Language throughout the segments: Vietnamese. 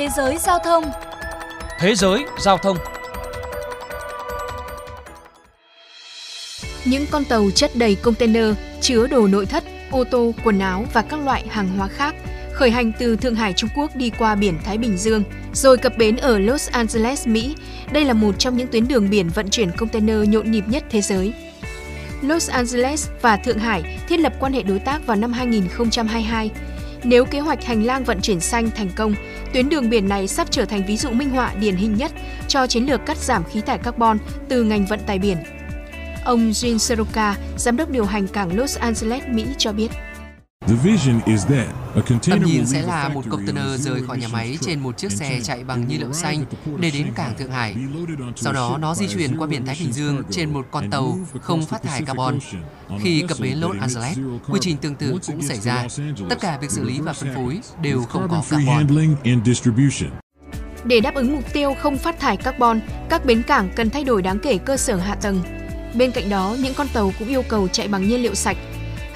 Thế giới giao thông Thế giới giao thông Những con tàu chất đầy container chứa đồ nội thất, ô tô, quần áo và các loại hàng hóa khác khởi hành từ Thượng Hải Trung Quốc đi qua biển Thái Bình Dương, rồi cập bến ở Los Angeles, Mỹ. Đây là một trong những tuyến đường biển vận chuyển container nhộn nhịp nhất thế giới. Los Angeles và Thượng Hải thiết lập quan hệ đối tác vào năm 2022. Nếu kế hoạch hành lang vận chuyển xanh thành công, tuyến đường biển này sắp trở thành ví dụ minh họa điển hình nhất cho chiến lược cắt giảm khí thải carbon từ ngành vận tải biển. Ông Jin Seroka, giám đốc điều hành cảng Los Angeles, Mỹ cho biết. Tầm nhìn sẽ là một container rời khỏi nhà máy trên một chiếc xe chạy bằng nhiên liệu xanh để đến cảng Thượng Hải. Sau đó nó di chuyển qua biển Thái Bình Dương trên một con tàu không phát thải carbon. Khi cập bến Los Angeles, quy trình tương tự cũng xảy ra. Tất cả việc xử lý và phân phối đều không có carbon. Để đáp ứng mục tiêu không phát thải carbon, các bến cảng cần thay đổi đáng kể cơ sở hạ tầng. Bên cạnh đó, những con tàu cũng yêu cầu chạy bằng nhiên liệu sạch,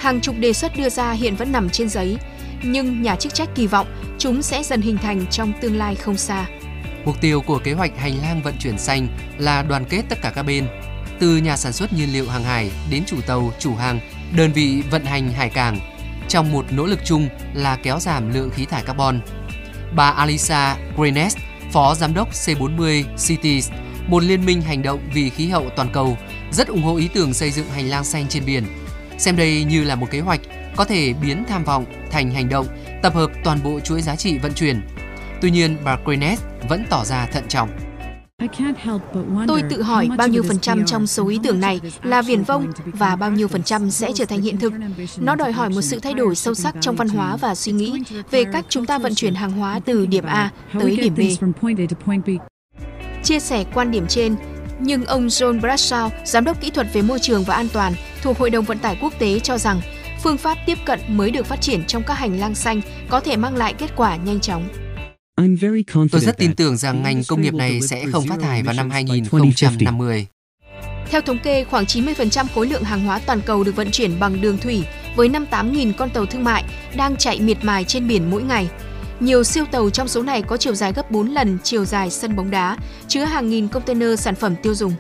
Hàng chục đề xuất đưa ra hiện vẫn nằm trên giấy, nhưng nhà chức trách kỳ vọng chúng sẽ dần hình thành trong tương lai không xa. Mục tiêu của kế hoạch hành lang vận chuyển xanh là đoàn kết tất cả các bên, từ nhà sản xuất nhiên liệu hàng hải đến chủ tàu, chủ hàng, đơn vị vận hành hải cảng, trong một nỗ lực chung là kéo giảm lượng khí thải carbon. Bà Alisa Grenes, Phó Giám đốc C40 Cities, một liên minh hành động vì khí hậu toàn cầu, rất ủng hộ ý tưởng xây dựng hành lang xanh trên biển – xem đây như là một kế hoạch có thể biến tham vọng thành hành động, tập hợp toàn bộ chuỗi giá trị vận chuyển. Tuy nhiên, bà Grenet vẫn tỏ ra thận trọng. Tôi tự hỏi bao nhiêu phần trăm trong số ý tưởng này là viển vông và bao nhiêu phần trăm sẽ trở thành hiện thực. Nó đòi hỏi một sự thay đổi sâu sắc trong văn hóa và suy nghĩ về cách chúng ta vận chuyển hàng hóa từ điểm A tới điểm B. Chia sẻ quan điểm trên, nhưng ông John Bradshaw, giám đốc kỹ thuật về môi trường và an toàn thuộc Hội đồng Vận tải Quốc tế cho rằng phương pháp tiếp cận mới được phát triển trong các hành lang xanh có thể mang lại kết quả nhanh chóng. Tôi rất tin tưởng rằng ngành công nghiệp này sẽ không phát thải vào năm 2050. Theo thống kê, khoảng 90% khối lượng hàng hóa toàn cầu được vận chuyển bằng đường thủy với 58.000 con tàu thương mại đang chạy miệt mài trên biển mỗi ngày. Nhiều siêu tàu trong số này có chiều dài gấp 4 lần chiều dài sân bóng đá, chứa hàng nghìn container sản phẩm tiêu dùng.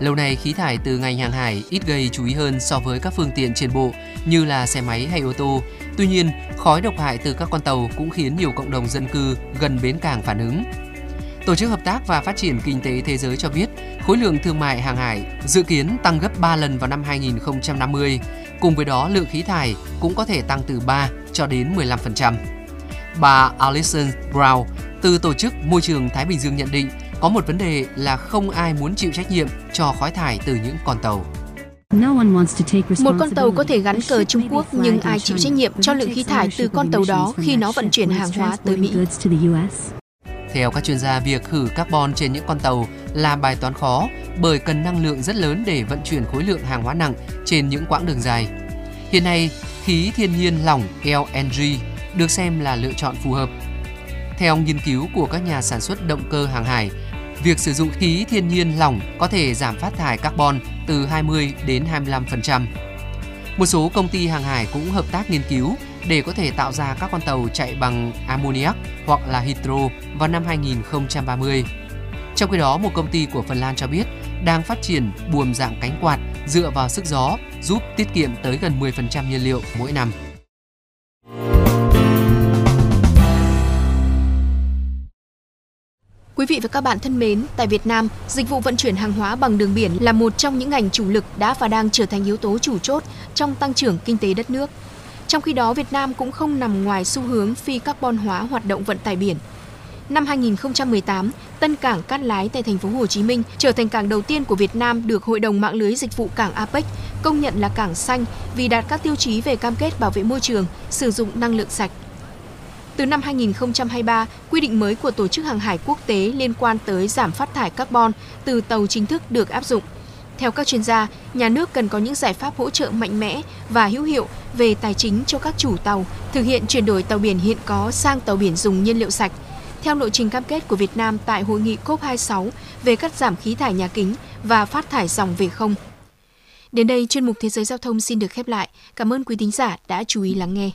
Lâu nay, khí thải từ ngành hàng hải ít gây chú ý hơn so với các phương tiện trên bộ như là xe máy hay ô tô. Tuy nhiên, khói độc hại từ các con tàu cũng khiến nhiều cộng đồng dân cư gần bến cảng phản ứng. Tổ chức Hợp tác và Phát triển Kinh tế Thế giới cho biết, khối lượng thương mại hàng hải dự kiến tăng gấp 3 lần vào năm 2050. Cùng với đó, lượng khí thải cũng có thể tăng từ 3 cho đến 15%. Bà Alison Brown từ Tổ chức Môi trường Thái Bình Dương nhận định có một vấn đề là không ai muốn chịu trách nhiệm cho khói thải từ những con tàu. Một con tàu có thể gắn cờ Trung Quốc nhưng ai chịu trách nhiệm cho lượng khí thải từ con tàu đó khi nó vận chuyển hàng hóa tới Mỹ? Theo các chuyên gia, việc khử carbon trên những con tàu là bài toán khó bởi cần năng lượng rất lớn để vận chuyển khối lượng hàng hóa nặng trên những quãng đường dài. Hiện nay, khí thiên nhiên lỏng LNG được xem là lựa chọn phù hợp. Theo nghiên cứu của các nhà sản xuất động cơ hàng hải, việc sử dụng khí thiên nhiên lỏng có thể giảm phát thải carbon từ 20 đến 25%. Một số công ty hàng hải cũng hợp tác nghiên cứu để có thể tạo ra các con tàu chạy bằng ammoniac hoặc là hydro vào năm 2030. Trong khi đó, một công ty của Phần Lan cho biết đang phát triển buồm dạng cánh quạt dựa vào sức gió giúp tiết kiệm tới gần 10% nhiên liệu mỗi năm. Quý vị và các bạn thân mến, tại Việt Nam, dịch vụ vận chuyển hàng hóa bằng đường biển là một trong những ngành chủ lực đã và đang trở thành yếu tố chủ chốt trong tăng trưởng kinh tế đất nước. Trong khi đó, Việt Nam cũng không nằm ngoài xu hướng phi carbon hóa hoạt động vận tải biển. Năm 2018, Tân Cảng Cát Lái tại thành phố Hồ Chí Minh trở thành cảng đầu tiên của Việt Nam được Hội đồng mạng lưới dịch vụ cảng APEC công nhận là cảng xanh vì đạt các tiêu chí về cam kết bảo vệ môi trường, sử dụng năng lượng sạch. Từ năm 2023, quy định mới của Tổ chức Hàng hải Quốc tế liên quan tới giảm phát thải carbon từ tàu chính thức được áp dụng. Theo các chuyên gia, nhà nước cần có những giải pháp hỗ trợ mạnh mẽ và hữu hiệu về tài chính cho các chủ tàu thực hiện chuyển đổi tàu biển hiện có sang tàu biển dùng nhiên liệu sạch. Theo lộ trình cam kết của Việt Nam tại hội nghị COP26 về cắt giảm khí thải nhà kính và phát thải dòng về không. Đến đây chuyên mục Thế giới giao thông xin được khép lại. Cảm ơn quý thính giả đã chú ý lắng nghe.